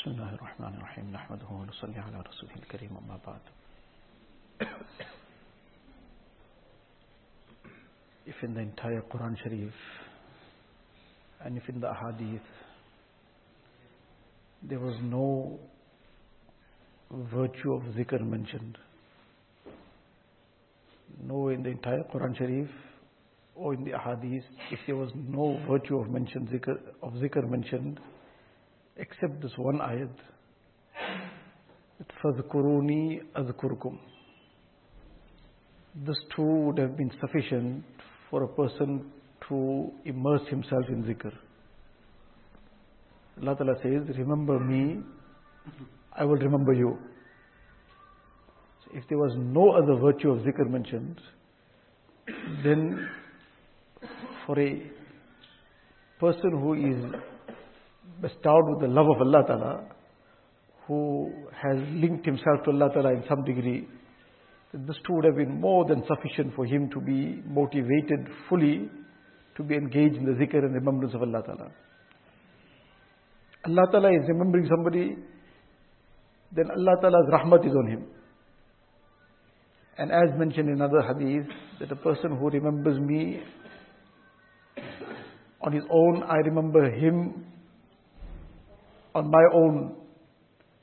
بسم الله الرحمن الرحيم نحمده ونصلي على رسوله الكريم أما بعد If in the entire Quran Sharif and if in the Ahadith there was no virtue of zikr mentioned, no in the entire Quran Sharif or in the Ahadith, if there was no virtue of mention zikr, of zikr mentioned, except this one ayat, that فَذْكُرُونِي أَذْكُرْكُمْ This too would have been sufficient for a person to immerse himself in zikr. Allah Ta'ala says, remember me, I will remember you. So if there was no other virtue of zikr mentioned, then for a person who is bestowed with the love of Allah Ta'ala, who has linked himself to Allah Ta'ala in some degree, this too would have been more than sufficient for him to be motivated fully to be engaged in the zikr and remembrance of Allah Ta'ala. Allah Ta'ala is remembering somebody, then Allah Ta'ala's rahmat is on him. And as mentioned in another hadith, that a person who remembers me on his own, I remember him on my own.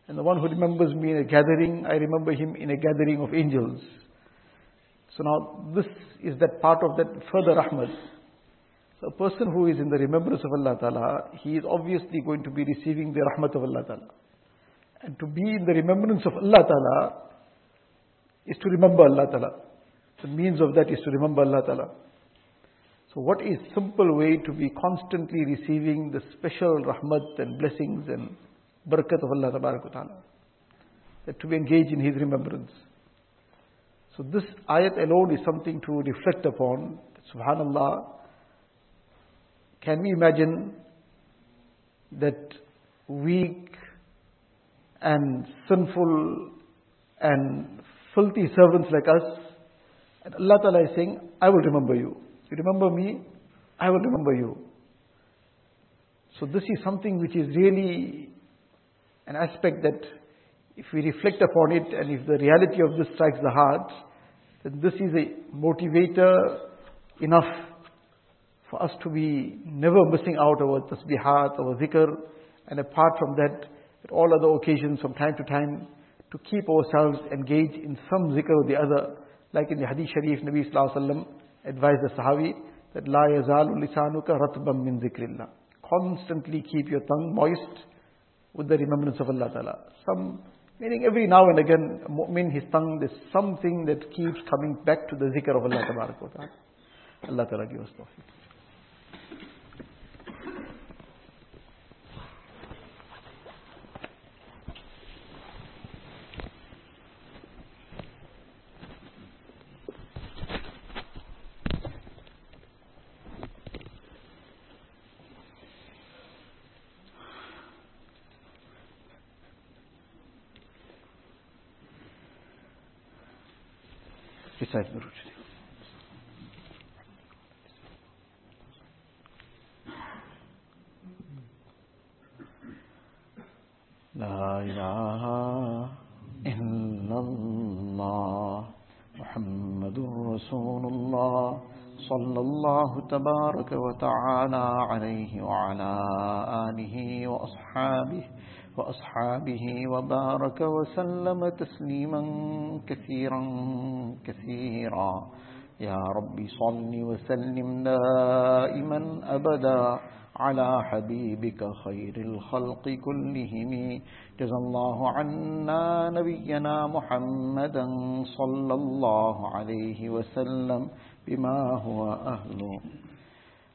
And the one who remembers me in a gathering, I remember him in a gathering of angels. So now this is that part of that further rahmat. So a person who is in the remembrance of Allah Ta'ala, he is obviously going to be receiving the rahmat of Allah Ta'ala. And to be in the remembrance of Allah Ta'ala is to remember Allah Ta'ala. The means of that is to remember Allah Ta'ala. So what is simple way to be constantly receiving the special rahmat and blessings and barakat of Allah Ta'ala? That to be engaged in His remembrance. So this ayat alone is something to reflect upon. Subhanallah. Can we imagine that weak and sinful and filthy servants like us, and Allah Ta'ala is saying, I will remember you. You remember me, I will remember you. So this is something which is really an aspect that if we reflect upon it and if the reality of this strikes the heart, then this is a motivator enough for us to be never missing out our tasbihat, our zikr, and apart from that, at all other occasions from time to time, to keep ourselves engaged in some zikr or the other, like in the Hadith Sharif, Nabi Sallallahu Alaihi Wasallam advised the Sahabi that La yazalu lisanuka ratbam min zikrillah. Constantly keep your tongue moist with the remembrance of Allah Ta'ala. Some, meaning every now and again, mu'min, his tongue, there's something that keeps coming back to the zikr of Allah Ta'ala. Allah Ta'ala give us tawfiq. The root. لا إله إلا الله محمد رسول الله صلى الله تبارك وتعالى عليه وعلى آله وأصحابه وأصحابه وبارك وسلم تسليما كثيرا كثيرا. يا رب صل وسلم دائما أبدا على حبيبك خير الخلق كلهم. جزى الله عنا نبينا محمدا صلى الله عليه وسلم بما هو أهله.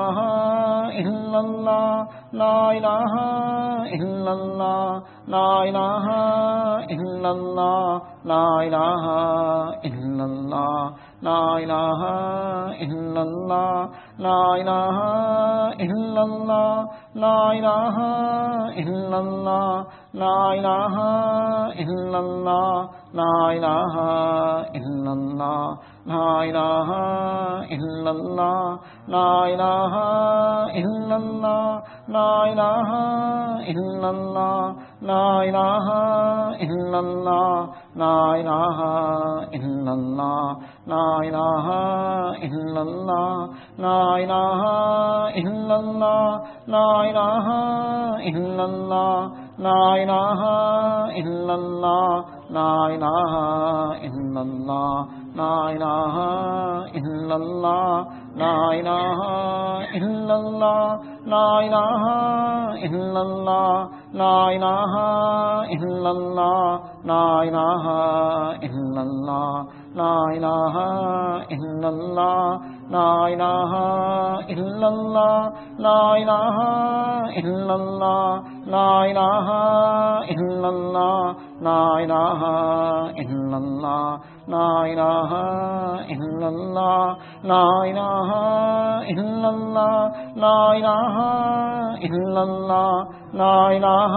إله إلا الله، لا إله إلا الله، لا إله إلا الله، لا إله إلا الله، لا إله إلا الله، لا إله إلا الله، لا إله إلا الله، لا إله إلا الله، لا إله إلا الله لا إله إلا الله لا إله إلا الله لا إله إلا الله لا إله إلا الله لا إله إلا الله لا إله إلا الله لا إله إلا الله لا إله إلا الله لا إله إلا الله لا إله إلا الله لا الہ الا اللہ لا الہ الا اللہ لا الہ اللہ لا اللہ لا اللہ لا اللہ لا اللہ لا اللہ لا اللہ لا اللہ لا الہ الا اللہ لا الہ الا اللہ لا الہ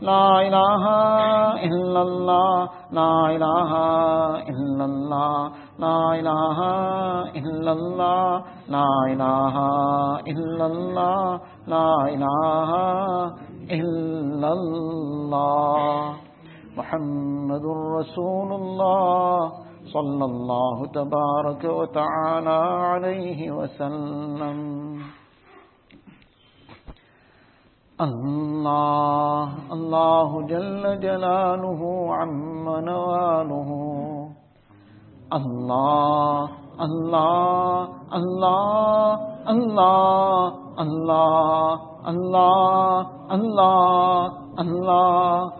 لا إله إلا الله، لا إله إلا الله، لا إله إلا الله، لا إله إلا الله، لا إله إلا الله. محمد رسول الله صلى الله تبارك وتعالى عليه وسلم. اللہ اللہ جل جلالہ عم نوالہ اللہ اللہ اللہ اللہ اللہ اللہ اللہ اللہ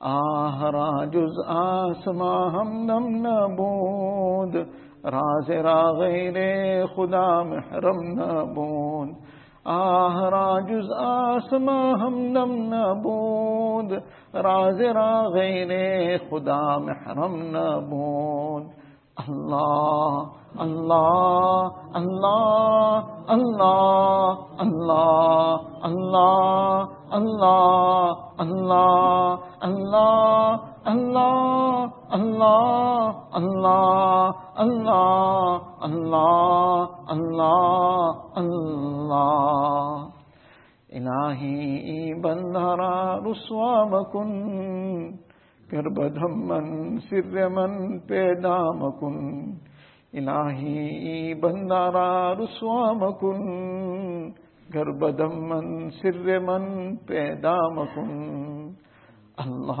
آہرا جز آسما ہمدم نبود راز را غیر خدا محرم نبود آہرا جز آسما ہمدم نبود راز را غیر خدا محرم نبود اللہ اللہ اللہ اللہ اللہ اللہ اللہ اللہ اللہ اللہ اللہ اللہ اللہ اللہ اللہ اللہ الہی بندارا رسوا مکن گربدھم من سر من پیدا مکن الہی بندارا رسوا مکن گربدم من سر من پیدا مکن اللہ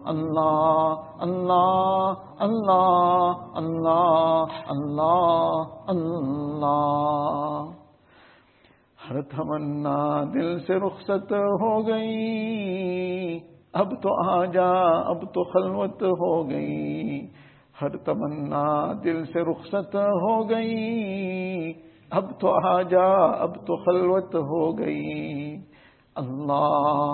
اللہ اللہ اللہ اللہ اللہ. اللہ ہر تمنا دل سے رخصت ہو گئی، اب تو آ جا اب تو خلوت ہو گئی۔ ہر تمنا دل سے رخصت ہو گئی، اب تو آ جا اب تو خلوت ہو گئی۔ اللہ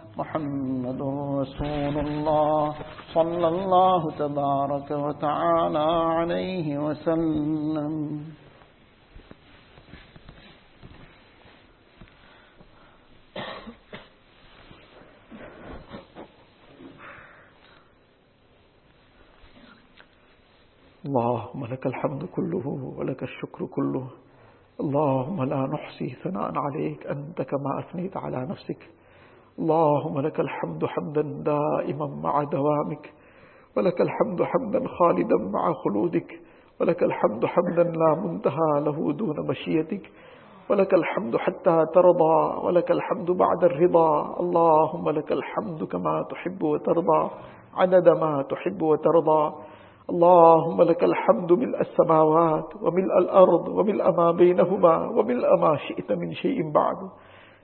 محمد رسول الله صلى الله تبارك وتعالى عليه وسلم. اللهم لك الحمد كله ولك الشكر كله. اللهم لا نحصي ثناء عليك أنت كما أثنيت على نفسك. اللهم لك الحمد حمدا دائما مع دوامك ولك الحمد حمدا خالدا مع خلودك ولك الحمد حمدا لا منتهى له دون مشيتك ولك الحمد حتى ترضى ولك الحمد بعد الرضا. اللهم لك الحمد كما تحب وترضى عدد ما تحب وترضى. اللهم لك الحمد ملء السماوات وملء الأرض وملء ما بينهما وملء ما شئت من شيء بعد.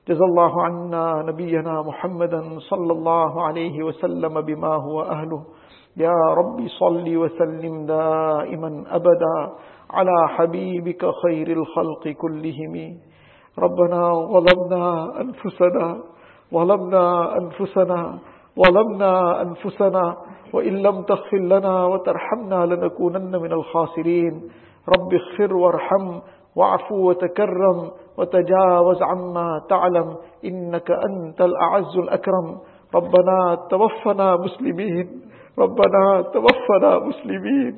جزا الله عنا نبينا محمدا صلى الله عليه وسلم بما هو أهله. يا رب صل وسلم دائما أبدا على حبيبك خير الخلق كلهم. ربنا ظلمنا أنفسنا ظلمنا أنفسنا ظلمنا أنفسنا وإن لم تغفر لنا وترحمنا لنكونن من الخاسرين. رب اغفر وارحم واعفو وتكرم وتجاوز عما تعلم إنك أنت الأعز الأكرم. ربنا توفنا مسلمين. ربنا توفنا مسلمين.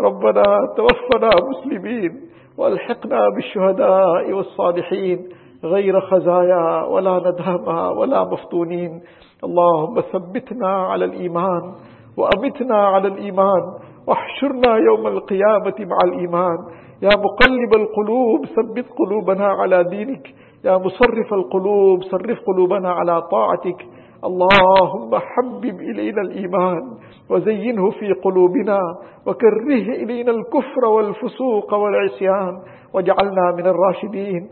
ربنا توفنا مسلمين. والحقنا بالشهداء والصالحين. غير خزايا ولا ندامى ولا مفتونين. اللهم ثبتنا على الإيمان وأمتنا على الإيمان. واحشرنا يوم القيامة مع الإيمان. يا مقلب القلوب ثبت قلوبنا على دينك. يا مصرف القلوب صرف قلوبنا على طاعتك. اللهم حبب إلينا الإيمان وزينه في قلوبنا وكره إلينا الكفر والفسوق والعصيان واجعلنا من الراشدين.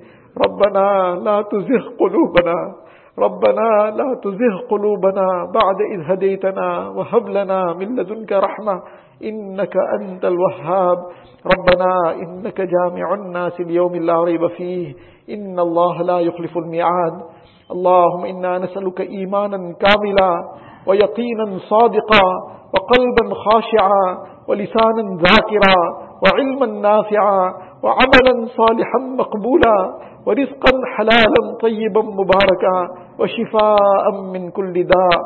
ربنا لا تزغ قلوبنا. ربنا لا تزغ قلوبنا بعد إذ هديتنا وهب لنا من لدنك رحمة. إنك أنت الوهاب. ربنا إنك جامع الناس اليوم لا ريب فيه. إن الله لا يخلف الميعاد. اللهم إنا نسألك إيمانا كاملا ويقينا صادقا وقلبا خاشعا ولسانا ذاكرا وعلما نافعا وعملا صالحا مقبولا ورزقا حلالا طيبا مباركا وشفاء من كل داء.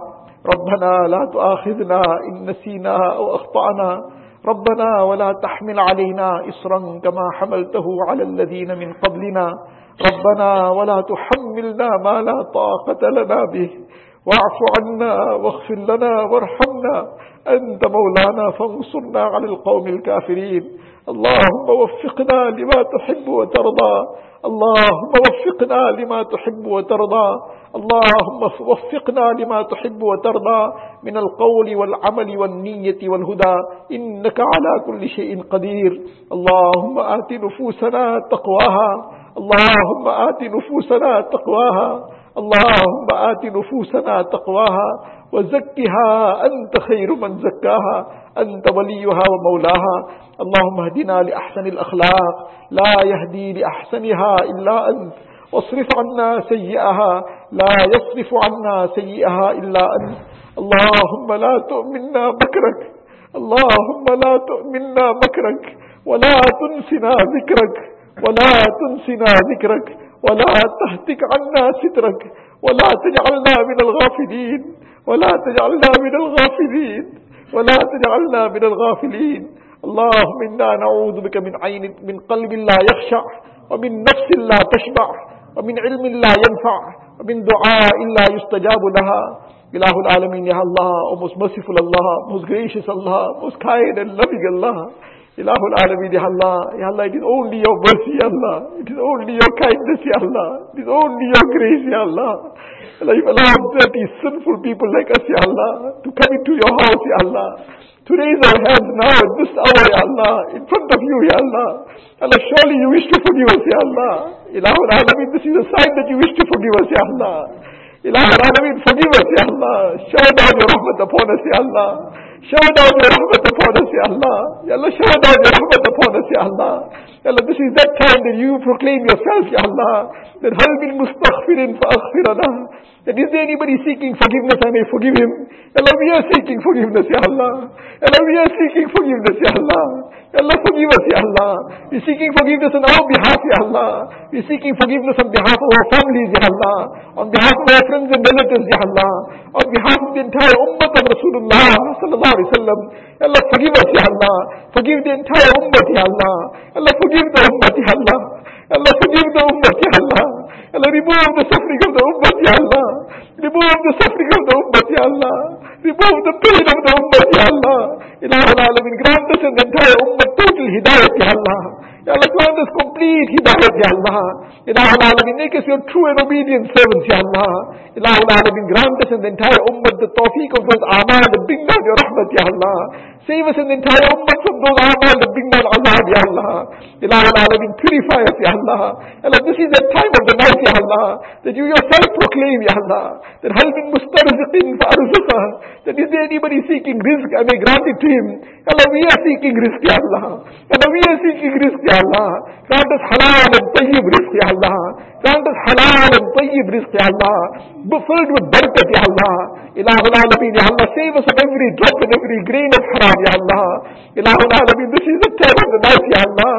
ربنا لا تؤاخذنا إن نسينا أو أخطأنا. ربنا ولا تحمل علينا إصرا كما حملته على الذين من قبلنا. ربنا ولا تحملنا ما لا طاقة لنا به. واعف عنا واغفر لنا وارحمنا. أنت مولانا فانصرنا على القوم الكافرين. اللهم وفقنا لما تحب وترضى. اللهم وفقنا لما تحب وترضى. اللهم وفقنا لما تحب وترضى من القول والعمل والنية والهدى. إنك على كل شيء قدير. اللهم آت نفوسنا تقواها. اللهم آت نفوسنا تقواها. اللهم آت نفوسنا تقواها. وزكها أنت خير من زكاها. أنت وليها ومولاها. اللهم اهدنا لأحسن الأخلاق. لا يهدي لأحسنها إلا أنت. واصرف عنا سيئها لا يصرف عنا سيئها إلا أنت. اللهم لا تؤمنا مكرك اللهم لا تؤمنا مكرك ولا تنسنا ذكرك. ولا تنسنا ذكرك. ولا تهتك عنا سترك. ولا تجعلنا من الغافلين. ولا تجعلنا من الغافلين. ولا تجعلنا من الغافلين. اللهم إنا نعوذ بك من عين من قلب لا يخشع ومن نفس لا تشبع. ومن علم لا ينفع ومن دعاء لا يستجاب لها. إله العالمين يا الله ومس مسف الله مس الله الله. Ilahu al-Alamin, Ya Allah, Ya Allah, it is only your mercy, Ya Allah. It is only your kindness, Ya Allah. It is only your grace, Ya Allah. Allah, you've allowed dirty, sinful people like us, Ya Allah, to come into your house, Ya Allah. To raise our hands now at this hour, Ya Allah, in front of you, Ya Allah. Allah, surely you wish to forgive us, Ya Allah. Ilahu al-Alamin, this is a sign that you wish to forgive us, Ya Allah. Ilahu al-Alamin, forgive us, Ya Allah. Shower down your rahmat upon us, Ya Allah. شہدا برحمت فونا سے اللہ یا اللہ شہدا برحمت فونا سے اللہ۔ Ya Allah. This is that time that you proclaim yourself, Ya Allah. That hal min mustaghfirin fa'aghfirana. That is there anybody seeking forgiveness, I may forgive him. Ya Allah, we are seeking forgiveness, Ya Allah. Ya Allah, we are seeking forgiveness, Ya Allah. Ya Allah, forgive us, Ya Allah. We're seeking forgiveness on our behalf, Ya Allah. We're seeking forgiveness on behalf of our families, Ya Allah. On behalf of our friends and relatives, Ya Allah. On behalf of the entire ummah of Rasulullah, sallallahu alayhi wa sallam. Ya Allah, forgive us, Ya Allah. Forgive the entire ummah, Ya Allah. Ya Allah, forgive the ummah, Ya Allah. Allah, forgive the ummah, Ya Allah. Allah, remove the suffering of the ummah, Ya Allah. Remove the suffering of the ummah, Ya Allah. Remove the pain of the ummah, Ya Allah. Ilahu alamin, grant us the entire ummah total hidayat, Ya Allah. Ya Allah, grant us complete hidayat, Ya Allah. Ilahu alamin, make us your true and obedient servants, Ya Allah. Ilahu alamin, grant us the entire ummah the tawfiq of those amal bring down your rahmat, Ya Allah. Save us in the entire ummah from those amal that bring down azab, Ya Allah. Ilahu alamin, purify us, Ya Allah. Allah, this is the time of the night, Ya Allah, that you yourself proclaim, Ya Allah, that hal min mustarziqin fa'arzuqah, that is there anybody seeking rizq, I may grant it to him. Allah, we are seeking rizq, Ya Allah. Allah, we are seeking rizq, Ya Allah. Grant us halal tayyib rizq, Ya Allah. Grant us halal and tayyib rizq, Ya Allah. Be filled with barakat, Ya Allah. Ilahul Alameen, Ya Allah, save us of every drop and every grain of haram, Ya Allah. Ilahul Alameen, this is the time of the night, Ya Allah,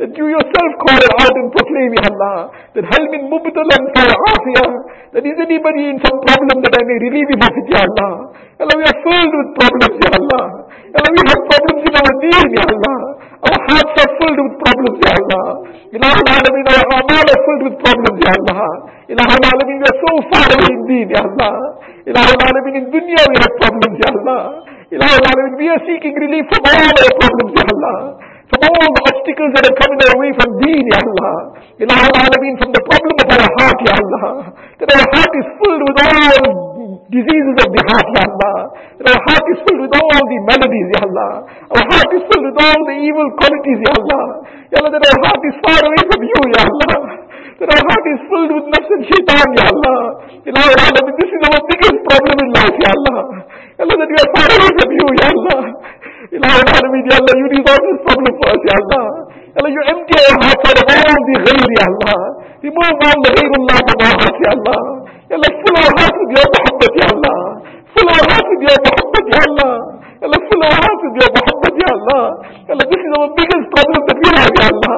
that you yourself call it out and proclaim, Ya Allah, that hal min mubtalan fa'afiyah, that is anybody in some problem that I may relieve him of it, Ya Allah. Allah, we are filled with problems, Ya Allah. Allah, we have problems in our deen, Ya Allah. Our hearts are filled with problems, Ya Allah. Ilahul Alameen, our amal are filled with problems, Ya Allah. Ilahul Alameen, we are so far away in deen, Ya Allah. Ilahul Alameen, in dunya we have problems, Ya Allah. Ilahul Alameen, we are seeking relief from all our problems, Ya Allah. From all the obstacles that are coming our way from deen, Ya Allah. Ilahul Alameen, from the problem of our heart, Ya Allah. That our heart is filled with all diseases of the heart, Ya Allah. That our heart is filled with all the maladies, Ya Allah. Our heart is filled with all the evil qualities, Ya Allah. Ya Allah, that our heart is far away from you, Ya Allah. That our heart is filled with nafs and shaitan, Ya Allah. Ilahul Alameen, this is our biggest problem in life, Ya Allah. Ya Allah, that we are far away from you, Ya Allah. Alameen, Ya Allah, you resolve this problem for us, Ya Allah. Ya Allah, you empty our hearts out of all the ghayr, Ya Allah. Remove all the ghayrullah from our hearts, Ya Allah. يلا فلوهاتد يا بحبك يا الله فلوهاتد يا بحبك يا الله يلا فلوهاتد يا بحبك يا الله يلا بس لما بيجي استقبل تكبيرها الله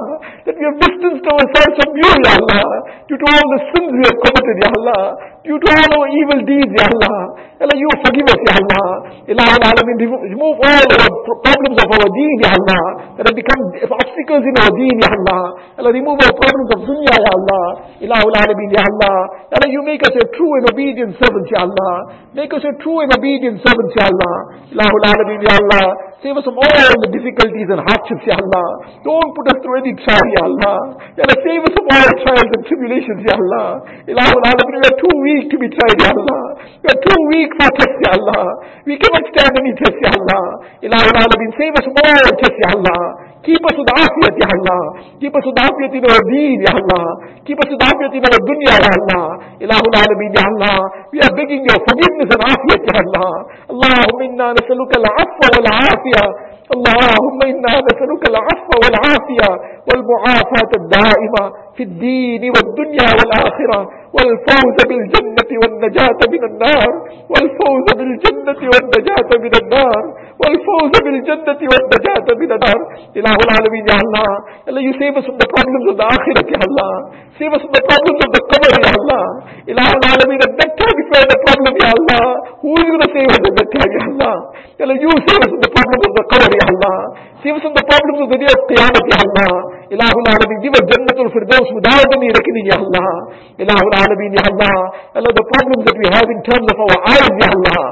that we have distanced ourselves from you, Ya Allah, due to all the sins we have committed, Ya Allah, due to all our evil deeds, Ya Allah. Ya Allah, you forgive us, Ya Allah. Allah, remove all the problems of our deen, Ya Allah, that have become obstacles in our deen, Ya Allah. Ya Allah, remove our problems of dunya, Ya Allah. Ya Allah. Ya Allah, you make us a true and obedient servant, Ya Allah. Make us a true and obedient servant, Ya Allah. Allah, al-Alamin, Ya Allah. Save us from all the difficulties and hardships, Ya Allah. Don't put us through any trial, Ya Allah. Ya Allah, save us from all trials and tribulations, Ya Allah. Ilahul Alamin, we are too weak to be tried, Ya Allah. We are too weak for tests, Ya Allah. We cannot stand any test, Ya Allah. Ilahul Alamin, save us from all tests, Ya Allah. كيف تضعفيت يا الله؟ كيف تضعفيتنا والدين طيب يا الله؟ كيف تضعفيتنا والدنيا طيب يا الله؟ إله العالمين يا الله. We are begging your forgiveness and عافية يا الله. اللهم إنا نسألك العفو والعافية. اللهم إنا نسألك العفو والعافية والمعافاة الدائمة في الدين والدنيا والآخرة. والفوز بالجنة والنجاة من النار والفوز بالجنة والنجاة من النار والفوز بالجنة والنجاة من النار إله العالمين يا الله Allah you save us from the problems of the Akhirah Ya Allah save us from the problems of the Qabr Ya Allah إله العالمين at that time if we have a problem Ya Allah who is going to save us at that time Ya Allah Allah you save us from the problems of the Qabr Ya Allah Give us from the problems of the day of Qiyamah, Ya Allah. Ilahul Alameen, give us Jannatul Firdaus without any reckoning, Ya Allah. Ilahul Alameen, Ya Allah. Allah, the problems that we have in terms of our eyes, Ya Allah.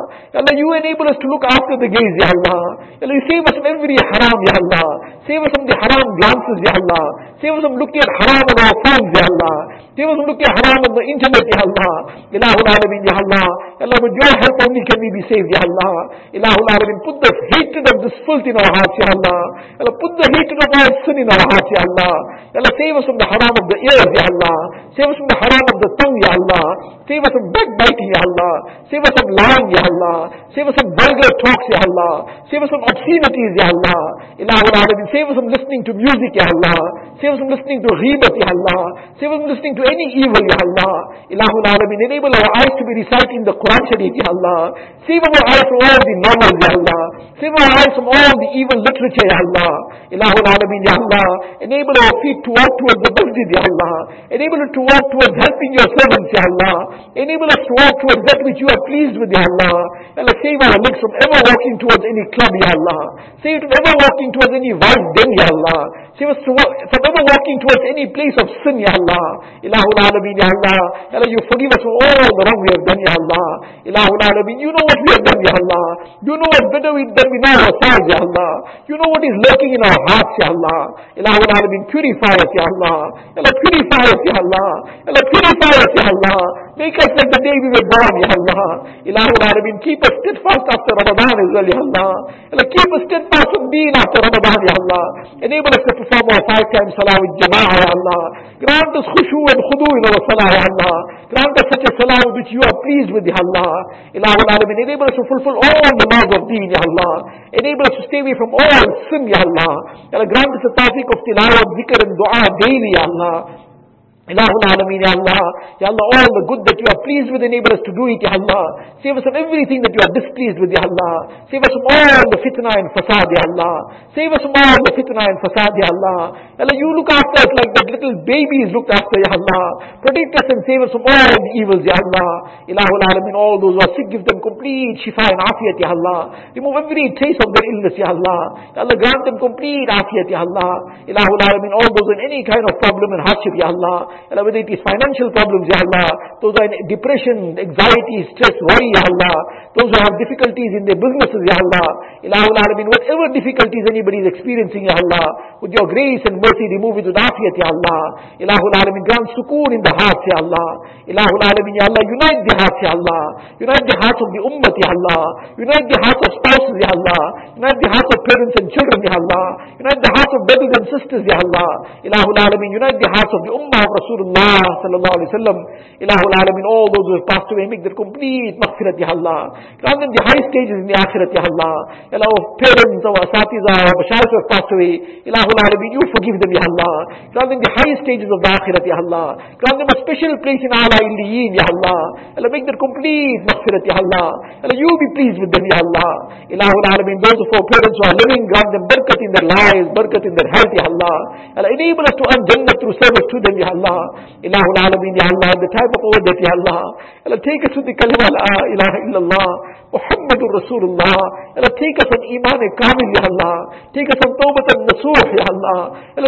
Allah, you enable us to look after the gaze, Ya Allah. Allah, you save us from every haram, Ya Allah. Save us from the haram glances, Ya Allah. Save us from looking at haram on our phones, Ya Allah. Save us from looking at haram on the internet, Ya Allah. Ilahul Alameen, Ya Allah. Allah, with your help only can we be saved, Ya Allah. Ilahul Alameen, put the hatred of this filth in our hearts, Ya Allah. Allah put the hatred of our sin in our hearts Ya Allah Allah save us from the haram of the ears Ya Allah save us from the haram of the tongue Ya Allah save us from backbiting Ya Allah save us from lying Ya Allah save us from vulgar talks Ya Allah save us from obscenities Ya Allah Ilahul Alamin save us from listening to music Ya Allah save us from listening to ghibat Ya Allah save us from listening to any evil Ya Allah Ilahul Alamin enable our eyes to be reciting the Quran Sharif Ya Allah save our eyes from all the novels Ya Allah save our eyes from all the evil literature Ya Allah Ilahul Alamin Ya Allah enable our feet to walk towards the masjid Ya Allah enable it to walk towards helping your servants Ya Allah enable us to walk towards that which you are pleased with Ya Allah Allah save our legs from ever walking towards any club Ya Allah save it from ever walking towards any vice den Ya Allah save us from ever walking towards any place of sin Ya Allah Ilahul Alamin Ya Allah Allah you forgive us for all the wrong we have done Ya Allah Ilahul Alamin you know what we have done Ya Allah you know what better we than we know ourselves Ya Allah you know what is lurking in our hearts Ya Allah Ilahul Alamin purify us Ya Allah Allah purify us Ya Allah Allah purify us Ya Allah make us like the day we were born Ya Allah Ilahul Alamin keep us steadfast after Ramadan as well Ya Allah Allah keep us steadfast from deen after Ramadan Ya Allah enable us to perform our five times salah with jama'ah Ya Allah grant us khushu and khudu in our salah Ya Allah grant us such a salah with which you are pleased with Ya Allah Ilahul Alamin enable us to fulfill all the laws of deen Ya Allah enable us to stay away from all sin Ya Allah Allah grant us the tawfiq of tilawat, zikr and dua daily Ya Allah Ilahul Alameen, Ya Allah. Ya Allah, all the good that you are pleased with, enable us to do it, Ya Allah. Save us from everything that you are displeased with, Ya Allah. Save us from all the fitna and fasad, Ya Allah. Save us from all the fitna and fasad, Ya Allah. Ya Allah, you look after us like that little baby is looked after, Ya Allah. Protect us and save us from all the evils, Ya Allah. Ilahul Alameen, all those who are sick, give them complete shifa and afiyat, Ya Allah. Remove every trace of their illness, Ya Allah. Ya Allah, grant them complete afiyat, Ya Allah. Ilahul Alameen, all those in any kind of problem and hardship, Ya Allah. Allah, whether it is financial problems, Ya Allah, those are in depression, anxiety, stress, worry, Ya Allah, those who have difficulties in their businesses, Ya Allah, Ilahul whatever difficulties anybody is experiencing, Ya Allah, with your grace and mercy, remove it with afiyat, Ya Allah, Ilahul Alamin, grant sukoon in the hearts, Ya Allah, Ilahul Ya Allah, unite the hearts, Ya Allah, unite the hearts of the ummah, Ya Allah, unite the hearts of spouses, Ya Allah, unite the hearts of parents and children, Ya Allah, unite the hearts of brothers and sisters, Ya Allah, Ilahul unite the hearts of the ummah of Rasulullah sallallahu alaihi wasallam, Ilahul Alamin, all those who have passed away, make their complete maghfirat, Ya Allah. Grant them the high stages in the akhirat, Ya Allah. Ya Allah, our parents, our asatiza, our bashars who have passed away, Ilahul Alamin, you forgive them, Ya Allah. Grant them the high stages of the akhirat, Ya Allah. Grant them a special place in Ala Illiyin, Ya Allah. Ya Allah, make their complete maghfirat, Ya Allah. Ya Allah, you be pleased with them, Ya Allah. Ilahul Alamin, those of our parents who are living, grant them barakat in their lives, barakat in their health, Ya Allah. Ya Allah, enable us to earn Jannah through service to them, Ya Allah. Allah. Ilahul Alameen, Ya Allah, the time of death, Ya Allah. Allah, take us with the kalima La ilaha illallah. Muhammadur Rasulullah. Allah, take us on Iman Kamil, Ya Allah. Take us on Tawbatan Nasuh, Ya Allah.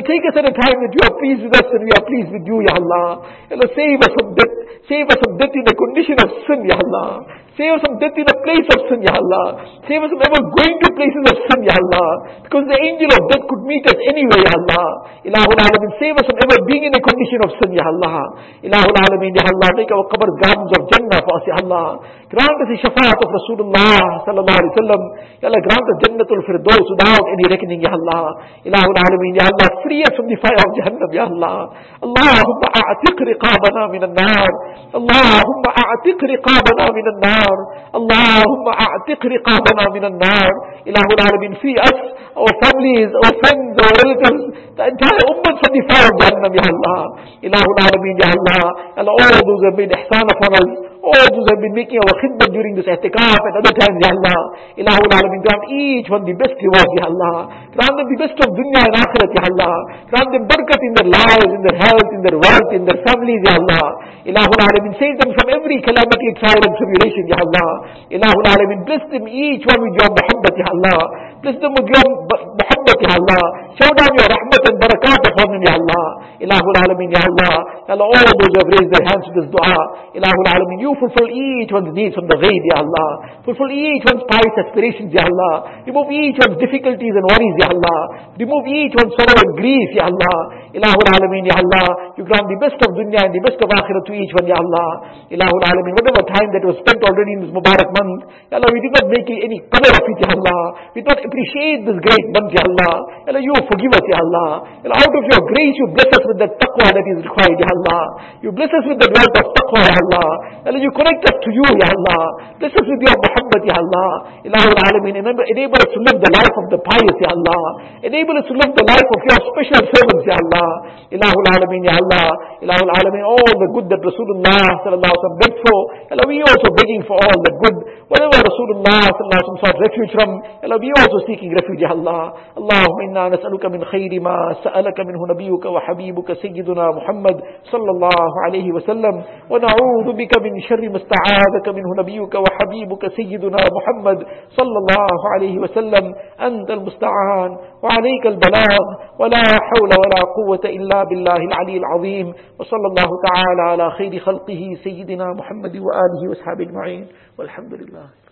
Take us at time that you are pleased with us and we are pleased with you, Ya Allah. Allah, save us from death. Save us from death in the condition of sin, Ya Allah. Save us from death in a place of sin, Ya Allah. Save us from ever going to places of sin, Ya Allah. Because the angel of death could meet us anyway, Ya Allah. Ilahul Alameen, save us from ever being in a condition of sin, Ya Allah. Ilahul Alameen, Ya Allah, make our qabr gardens us, Ya Allah. Grant us the shafaat of Rasulullah sallallahu alayhi wa sallam. Ya Allah, grant us Jannatul Firdaus without any reckoning, Ya Allah. Ilahul Alameen, Ya Allah, free us from the fire of Jahannam, Ya Allah. Allahumma a'tiq riqabana min al-nar. Allahumma a'tiq riqabana min al-nar. Allahumma a'tiq riqabana min al-nar. Ilahul Alameen, free us, our families, our friends, our relatives, the entire ummah from the fire of Jahannam, Ya Allah. Ilahul Alameen, Ya Allah. Allah, all those who have made ihsan upon us, all those have been making our khidmat during this ihtikaf at other times, Ya Allah. Ilahul Alameen, grant each one the best reward, Ya Allah. Grant them the best of dunya and akhirat, Ya Allah. Grant them barakat in their lives, in their health, in their wealth, in their families, Ya Allah. Ilahul Alameen, save them from every calamity, trial and tribulation, Ya Allah. Ilahul Alameen, bless them each one with your muhabbat, Ya Allah. Bless them with your muhabbat, Ya Allah. Show down your rahmat and barakat upon them, Ya Allah. Ilahul Alameen, Ya Allah. Allah, all those who have raised their hands to this dua, Ilahul Alameen, you fulfill each one's needs from the ghaib, Ya Allah. Fulfill each one's pious aspirations, Ya Allah. Remove each one's difficulties and worries, Ya Allah. Remove each one's sorrow and grief, Ya Allah. Ilahul Alameen, Ya Allah. You grant the best of dunya and the best of akhirah to each one, Ya Allah. Ilahul Alameen, whatever time that was spent already in this Mubarak month, Ya Allah, we did not make any qadr of it, Ya Allah. We did not appreciate this great month, Ya Allah. Ya Allah, you forgive us, Ya Allah. Ya Allah, out of your grace, you bless us with the taqwa that is required, Ya Allah. You bless us with the wealth of taqwa, Ya Allah. Allah, you connect us to you, Ya Allah. Bless us with your muhabbat, Ya Allah. Ilahul Alameen, enable, us to live the life of the pious, Ya Allah. Enable us to live the life of your special servants, Ya Allah. Ilahul Alameen, Ya Allah. Ilahul Alameen, all the good that Rasulullah sallallahu alaihi begged for, Allah, we also begging for all the good. Whatever Rasulullah sallallahu alaihi sought refuge from, Allah, we also seeking refuge, Ya Allah. Inna nas'aluka min khayri ma sa'alaka minhu nabiyuka wa habibuka sayyiduna Muhammad sallallahu alaihi wasallam. Wa na'udhu bika min sharri ma استعاذك منه نبيك وحبيبك سيدنا محمد صلى الله عليه وسلم. أنت المستعان وعليك البلاغ. ولا حول ولا قوة إلا بالله العلي العظيم. وصلى الله تعالى على خير خلقه سيدنا محمد وآله وأصحابه أجمعين. والحمد لله.